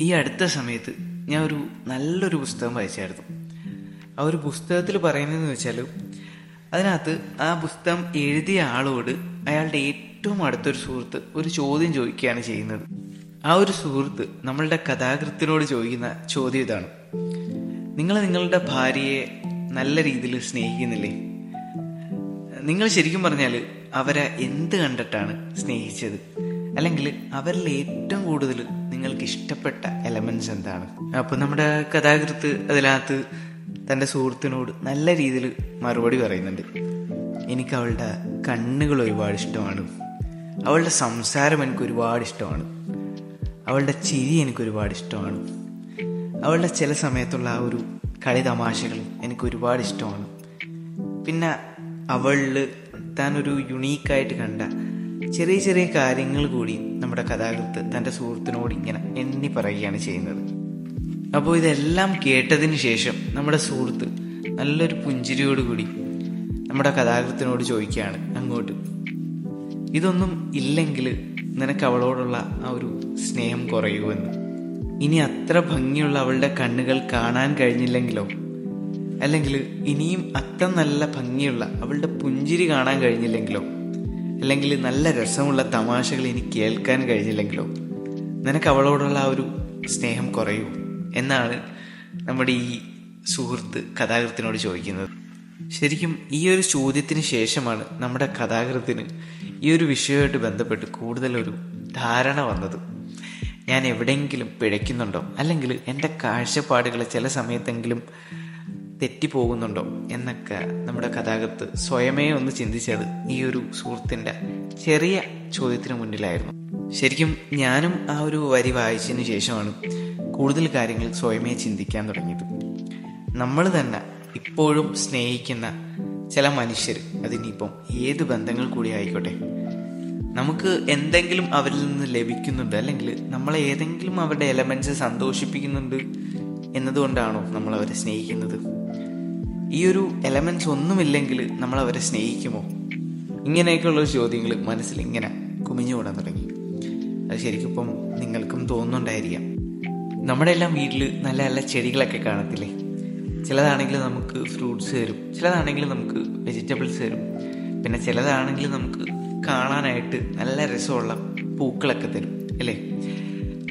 ഈ അടുത്ത സമയത്ത് ഞാൻ ഒരു നല്ലൊരു പുസ്തകം വായിച്ചായിരുന്നു. ആ ഒരു പുസ്തകത്തിൽ പറയുന്നതെന്ന് വെച്ചാൽ അതിനകത്ത് ആ പുസ്തകം എഴുതിയ ആളോട് അയാളുടെ ഏറ്റവും അടുത്തൊരു സുഹൃത്ത് ഒരു ചോദ്യം ചോദിക്കുകയാണ് ചെയ്യുന്നത്. ആ ഒരു സുഹൃത്ത് നമ്മളുടെ കഥാകൃത്തിനോട് ചോദിക്കുന്ന ചോദ്യം ഇതാണ്. നിങ്ങൾ നിങ്ങളുടെ ഭാര്യയെ നല്ല രീതിയിൽ സ്നേഹിക്കുന്നില്ലേ? നിങ്ങൾ ശരിക്കും പറഞ്ഞാൽ അവരെ എന്ത് കണ്ടിട്ടാണ് സ്നേഹിച്ചത്? അല്ലെങ്കിൽ അവരിൽ ഏറ്റവും കൂടുതൽ നിങ്ങൾക്ക് ഇഷ്ടപ്പെട്ട എലമെന്റ്സ് എന്താണ്? അപ്പൊ നമ്മുടെ കഥാകൃത്ത് അതിനകത്ത് തന്റെ സുഹൃത്തിനോട് നല്ല രീതിയിൽ മറുപടി പറയുന്നുണ്ട്. എനിക്ക് അവളുടെ കണ്ണുകൾ ഒരുപാട് ഇഷ്ടമാണ്. അവളുടെ സംസാരം എനിക്ക് ഒരുപാട് ഇഷ്ടമാണ്. അവളുടെ ചിരി എനിക്ക് ഒരുപാട് ഇഷ്ടമാണ്. അവളുടെ ചില സമയത്തുള്ള ആ ഒരു കളി തമാശകൾ എനിക്ക് ഒരുപാട് ഇഷ്ടമാണ്. പിന്നെ അവളിൽ ഒരു യുണീക്കായിട്ട് കണ്ട ചെറിയ ചെറിയ കാര്യങ്ങൾ കൂടി നമ്മുടെ കഥാകൃത്ത് തന്റെ സുഹൃത്തിനോട് ഇങ്ങനെ എണ്ണി പറയുകയാണ് ചെയ്യുന്നത്. അപ്പോൾ ഇതെല്ലാം കേട്ടതിന് ശേഷം നമ്മുടെ സുഹൃത്ത് നല്ലൊരു പുഞ്ചിരിയോടുകൂടി നമ്മുടെ കഥാകൃത്തിനോട് ചോദിക്കുകയാണ് അങ്ങോട്ട്. ഇതൊന്നും ഇല്ലെങ്കിൽ നിനക്ക് അവളോടുള്ള ആ ഒരു സ്നേഹം കുറയുമെന്ന് ഇനി അത്ര ഭംഗിയുള്ള അവളുടെ കണ്ണുകൾ കാണാൻ കഴിഞ്ഞില്ലെങ്കിലോ? അല്ലെങ്കിൽ ഇനിയും അത്ര നല്ല ഭംഗിയുള്ള അവളുടെ പുഞ്ചിരി കാണാൻ കഴിഞ്ഞില്ലെങ്കിലോ? അല്ലെങ്കിൽ നല്ല രസമുള്ള തമാശകൾ എനിക്ക് കേൾക്കാൻ കഴിഞ്ഞില്ലെങ്കിലോ? നിനക്ക് അവളോടുള്ള ആ ഒരു സ്നേഹം കുറയൂ എന്നാണ് നമ്മുടെ ഈ സുഹൃത്ത് കഥാകൃത്തിനോട് ചോദിക്കുന്നത്. ശരിക്കും ഈ ഒരു ചോദ്യത്തിന് ശേഷമാണ് നമ്മുടെ കഥാകൃത്തിന് ഈ ഒരു വിഷയമായിട്ട് ബന്ധപ്പെട്ട് കൂടുതലൊരു ധാരണ വന്നത്. ഞാൻ എവിടെയെങ്കിലും പിഴയ്ക്കുന്നുണ്ടോ? അല്ലെങ്കിൽ എന്റെ കാഴ്ചപ്പാടുകളെ ചില സമയത്തെങ്കിലും തെറ്റിപ്പോകുന്നുണ്ടോ എന്നൊക്കെ നമ്മുടെ കഥാകൃത്ത് സ്വയമേ ഒന്ന് ചിന്തിച്ചത് ഈ ഒരു സുഹൃത്തിന്റെ ചെറിയ ചോദ്യത്തിന് മുന്നിലായിരുന്നു. ശരിക്കും ഞാനും ആ ഒരു വരി വായിച്ചതിന് ശേഷമാണ് കൂടുതൽ കാര്യങ്ങൾ സ്വയമേ ചിന്തിക്കാൻ തുടങ്ങിയത്. നമ്മൾ തന്നെ ഇപ്പോഴും സ്നേഹിക്കുന്ന ചില മനുഷ്യർ അതിനിപ്പം ഏത് ബന്ധങ്ങൾ കൂടി ആയിക്കോട്ടെ. നമുക്ക് എന്തെങ്കിലും അവരിൽ നിന്ന് ലഭിക്കുന്നുണ്ട് അല്ലെങ്കിൽ നമ്മളെ ഏതെങ്കിലും അവരുടെ എലമെന്റ്സ് സന്തോഷിപ്പിക്കുന്നുണ്ട് എന്നതുകൊണ്ടാണോ നമ്മൾ അവരെ സ്നേഹിക്കുന്നത്? ഈ ഒരു എലമെന്റ്സ് ഒന്നുമില്ലെങ്കിൽ നമ്മൾ അവരെ സ്നേഹിക്കുമോ? ഇങ്ങനെയൊക്കെയുള്ള ചോദ്യങ്ങൾ മനസ്സിൽ ഇങ്ങനെ കുമിഞ്ഞു കൂടാൻ തുടങ്ങി. അത് ശരിക്കും ഇപ്പം നിങ്ങൾക്കും തോന്നുന്നുണ്ടായിരിക്കാം. നമ്മുടെ എല്ലാം വീട്ടിൽ നല്ല നല്ല ചെടികളൊക്കെ കാണത്തില്ലേ? ചിലതാണെങ്കിൽ നമുക്ക് ഫ്രൂട്ട്സ് തരും ചിലതാണെങ്കിൽ നമുക്ക് വെജിറ്റബിൾസ് തരും പിന്നെ ചിലതാണെങ്കിൽ നമുക്ക് കാണാനായിട്ട് നല്ല രസമുള്ള പൂക്കളൊക്കെ തരും അല്ലേ?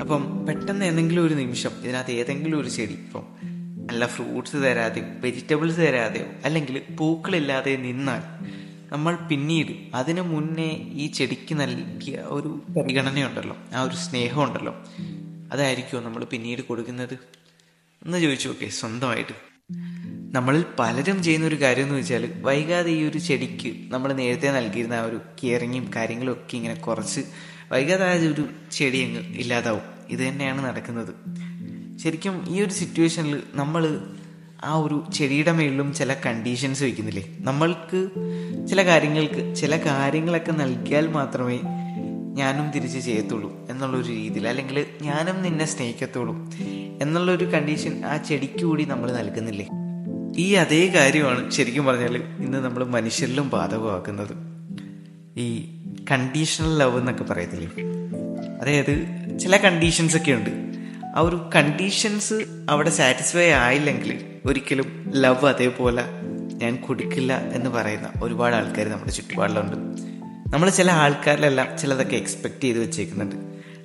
അപ്പം പെട്ടെന്ന് ഏതെങ്കിലും ഒരു നിമിഷം ഇതിനകത്ത് ഏതെങ്കിലും ഒരു ചെടി ഇപ്പം നല്ല ഫ്രൂട്ട്സ് തരാതെയോ വെജിറ്റബിൾസ് തരാതെയോ അല്ലെങ്കിൽ പൂക്കളില്ലാതെ നിന്നാൽ നമ്മൾ പിന്നീട് അതിനു മുന്നേ ഈ ചെടിക്ക് നൽകിയ ഒരു പരിഗണനയുണ്ടല്ലോ ആ ഒരു സ്നേഹമുണ്ടല്ലോ അതായിരിക്കുമോ നമ്മൾ പിന്നീട് കൊടുക്കുന്നത്? എന്ന് ചോദിച്ചു നോക്കേ സ്വന്തമായിട്ട്. നമ്മളിൽ പലരും ചെയ്യുന്ന ഒരു കാര്യം എന്ന് വെച്ചാൽ വൈകാതെ ഈ ഒരു ചെടിക്ക് നമ്മൾ നേരത്തെ നൽകിയിരുന്ന ആ ഒരു കെയറിങ്ങും കാര്യങ്ങളും ഒക്കെ ഇങ്ങനെ കുറച്ച് വൈകാതെ ആ ഒരു ചെടി അങ്ങ് ഇല്ലാതാവും. ഇത് തന്നെയാണ് നടക്കുന്നത്. ശരിക്കും ഈ ഒരു സിറ്റുവേഷനിൽ നമ്മൾ ആ ഒരു ചെടിയുടെ മേളിലും ചില കണ്ടീഷൻസ് വയ്ക്കുന്നില്ലേ നമ്മൾക്ക് ചില കാര്യങ്ങൾക്ക് ചില കാര്യങ്ങളൊക്കെ നൽകിയാൽ മാത്രമേ ഞാനും തിരിച്ച് ചെയ്യത്തുള്ളൂ എന്നുള്ളൊരു രീതിയിൽ അല്ലെങ്കിൽ ഞാനും നിന്നെ സ്നേഹിക്കത്തുള്ളൂ എന്നുള്ളൊരു കണ്ടീഷൻ ആ ചെടിക്ക് കൂടി നമ്മൾ നൽകുന്നില്ലേ? ഈ അതേ കാര്യമാണ് ശരിക്കും പറഞ്ഞാൽ ഇന്ന് നമ്മൾ മനുഷ്യരിലും ബാധകമാക്കുന്നത്. ഈ കണ്ടീഷണൽ ലവ് എന്നൊക്കെ പറയത്തില്ലേ? അതായത് ചില കണ്ടീഷൻസ് ഒക്കെ ഉണ്ട്. ആ ഒരു കണ്ടീഷൻസ് അവിടെ സാറ്റിസ്ഫൈ ആയില്ലെങ്കിൽ ഒരിക്കലും ലവ് അതേപോലെ ഞാൻ കൊടുക്കില്ല എന്ന് പറയുന്ന ഒരുപാട് ആൾക്കാർ നമ്മുടെ ചുറ്റുപാടിലുണ്ട്. നമ്മൾ ചില ആൾക്കാരിലെല്ലാം ചിലതൊക്കെ എക്സ്പെക്ട് ചെയ്ത് വെച്ചേക്കുന്നുണ്ട്.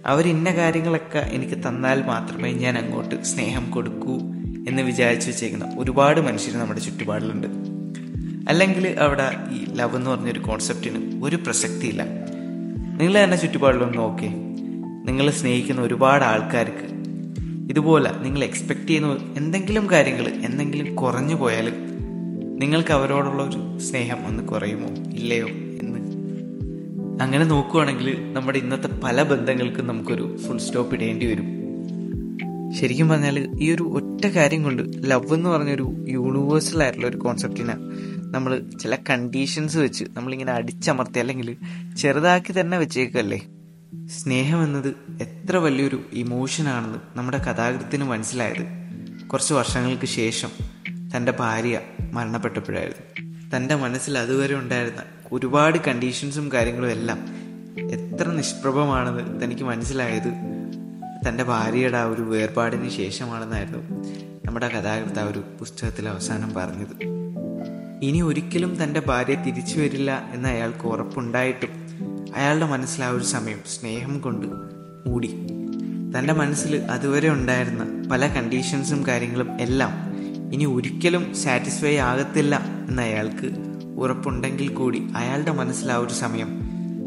അവർ ഇന്ന കാര്യങ്ങളൊക്കെ എനിക്ക് തന്നാൽ മാത്രമേ ഞാൻ അങ്ങോട്ട് സ്നേഹം കൊടുക്കൂ എന്ന് വിചാരിച്ചു വെച്ചേക്കുന്ന ഒരുപാട് മനുഷ്യർ നമ്മുടെ ചുറ്റുപാടിലുണ്ട്. അല്ലെങ്കിൽ അവിടെ ഈ ലവ് എന്ന് പറഞ്ഞൊരു കോൺസെപ്റ്റിന് ഒരു പ്രസക്തിയില്ല. നിങ്ങൾ തന്നെ ചുറ്റുപാടിലൊന്ന് നോക്കേ. നിങ്ങൾ സ്നേഹിക്കുന്ന ഒരുപാട് ആൾക്കാർക്ക് ഇതുപോലെ നിങ്ങൾ എക്സ്പെക്ട് ചെയ്യുന്ന എന്തെങ്കിലും കാര്യങ്ങൾ എന്തെങ്കിലും കുറഞ്ഞു പോയാലും നിങ്ങൾക്ക് അവരോടുള്ള ഒരു സ്നേഹം ഒന്ന് കുറയുമോ? ഇല്ലയോ എന്ന്. അങ്ങനെ നോക്കുവാണെങ്കിൽ നമ്മുടെ ഇന്നത്തെ പല ബന്ധങ്ങൾക്കും നമുക്കൊരു ഫുൾ സ്റ്റോപ്പ് ഇടേണ്ടി വരും. ശരിക്കും പറഞ്ഞാൽ ഈ ഒരു ഒറ്റ കാര്യം കൊണ്ട് ലവ് എന്ന് പറഞ്ഞൊരു യൂണിവേഴ്സൽ ആയിട്ടുള്ള ഒരു കോൺസെപ്റ്റിനെ നമ്മൾ ചില കണ്ടീഷൻസ് വെച്ച് നമ്മളിങ്ങനെ അടിച്ചമർത്തി അല്ലെങ്കിൽ ചെറുതാക്കി തന്നെ വെച്ചേക്കല്ലേ? സ്നേഹം എന്നത് എത്ര വലിയൊരു ഇമോഷനാണെന്ന് നമ്മുടെ കഥാകൃത്തിന് മനസ്സിലായത് കുറച്ച് വർഷങ്ങൾക്ക് ശേഷം തന്റെ ഭാര്യ മരണപ്പെട്ടപ്പോഴായിരുന്നു. തന്റെ മനസ്സിൽ അതുവരെ ഉണ്ടായിരുന്ന ഒരുപാട് കണ്ടീഷൻസും കാര്യങ്ങളും എല്ലാം എത്ര നിഷ്പ്രഭമാണെന്ന് തനിക്ക് മനസ്സിലായത് തന്റെ ഭാര്യയുടെ ആ ഒരു വേർപാടിന് ശേഷമാണെന്നായിരുന്നു നമ്മുടെ കഥാകൃത്ത് ആ ഒരു പുസ്തകത്തിൽ അവസാനം പറഞ്ഞത്. ഇനി ഒരിക്കലും തന്റെ ഭാര്യ തിരിച്ചു വരില്ല എന്ന് അയാൾക്ക് ഉറപ്പുണ്ടായിട്ടും അയാളുടെ മനസ്സിൽ ആ ഒരു സമയം സ്നേഹം കൊണ്ട് മൂടി. തന്റെ മനസ്സിൽ അതുവരെ ഉണ്ടായിരുന്ന പല കണ്ടീഷൻസും കാര്യങ്ങളും എല്ലാം ഇനി ഒരിക്കലും സാറ്റിസ്ഫൈ ആകത്തില്ല എന്ന് അയാൾക്ക് ഉറപ്പുണ്ടെങ്കിൽ കൂടി അയാളുടെ മനസ്സിൽ ആ ഒരു സമയം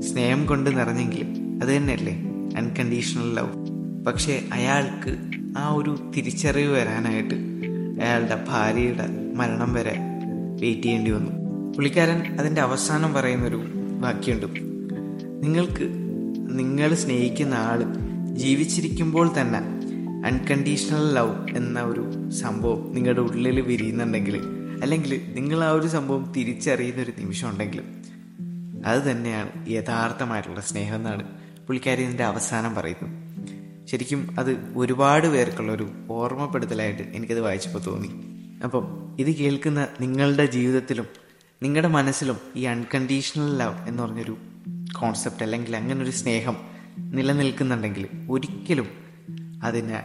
സ്നേഹം കൊണ്ട് നിറഞ്ഞെങ്കിലും അത് തന്നെയല്ലേ? അൺകണ്ടീഷണൽ ലവ് പക്ഷേ അയാൾക്ക് ആ ഒരു തിരിച്ചറിവ് വരാനായിട്ട് അയാളുടെ ഭാര്യയുടെ മരണം വരെ വെയിറ്റ് ചെയ്യേണ്ടി വന്നു. പുള്ളിക്കാരൻ അതിന്റെ അവസാനം പറയുന്നൊരു വാക്യമുണ്ട്. നിങ്ങൾക്ക് നിങ്ങൾ സ്നേഹിക്കുന്ന ആൾ ജീവിച്ചിരിക്കുമ്പോൾ തന്നെ അൺകണ്ടീഷണൽ ലവ് എന്ന ഒരു സംഭവം നിങ്ങളുടെ ഉള്ളിൽ വിരിയുന്നുണ്ടെങ്കിൽ അല്ലെങ്കിൽ നിങ്ങൾ ആ ഒരു സംഭവം തിരിച്ചറിയുന്ന ഒരു നിമിഷം ഉണ്ടെങ്കിൽ അത് തന്നെയാണ് യഥാർത്ഥമായിട്ടുള്ള സ്നേഹം എന്നാണ് പുള്ളിക്കാരി ഇതിന്റെ അവസാനം പറയുന്നത്. ശരിക്കും അത് ഒരുപാട് പേർക്കുള്ളൊരു ഓർമ്മപ്പെടുത്തലായിട്ട് എനിക്കത് വായിച്ചപ്പോൾ തോന്നി. അപ്പം ഇത് കേൾക്കുന്ന നിങ്ങളുടെ ജീവിതത്തിലും നിങ്ങളുടെ മനസ്സിലും ഈ അൺകണ്ടീഷണൽ ലവ് എന്ന് പറഞ്ഞൊരു കോൺസെപ്റ്റ് അല്ലെങ്കിൽ അങ്ങനൊരു സ്നേഹം നിലനിൽക്കുന്നുണ്ടെങ്കിൽ ഒരിക്കലും അതിനെ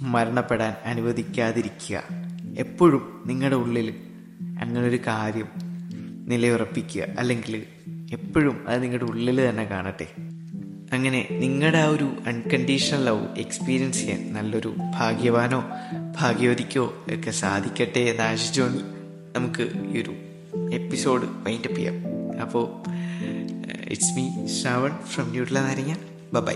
മരണപ്പെടാൻ അനുവദിക്കാതിരിക്കുക. എപ്പോഴും നിങ്ങളുടെ ഉള്ളിൽ അങ്ങനൊരു കാര്യം നിലയുറപ്പിക്കുക. അല്ലെങ്കിൽ എപ്പോഴും അത് നിങ്ങളുടെ ഉള്ളിൽ തന്നെ കാണട്ടെ. അങ്ങനെ നിങ്ങളുടെ ആ ഒരു അൺകണ്ടീഷണൽ ലവ് എക്സ്പീരിയൻസ് ചെയ്യാൻ നല്ലൊരു ഭാഗ്യവാനോ ഭാഗ്യവതിക്കോ ഒക്കെ സാധിക്കട്ടെ എന്ന് ആശിച്ചുകൊണ്ട് നമുക്ക് ഈ ഒരു എപ്പിസോഡ് വൈൻഡപ്പ് ചെയ്യാം. അപ്പോൾ ഇറ്റ്സ് മീ ശ്രാവൺ ഫ്രം ന്യൂട്ല നാരങ്ങ. ബൈ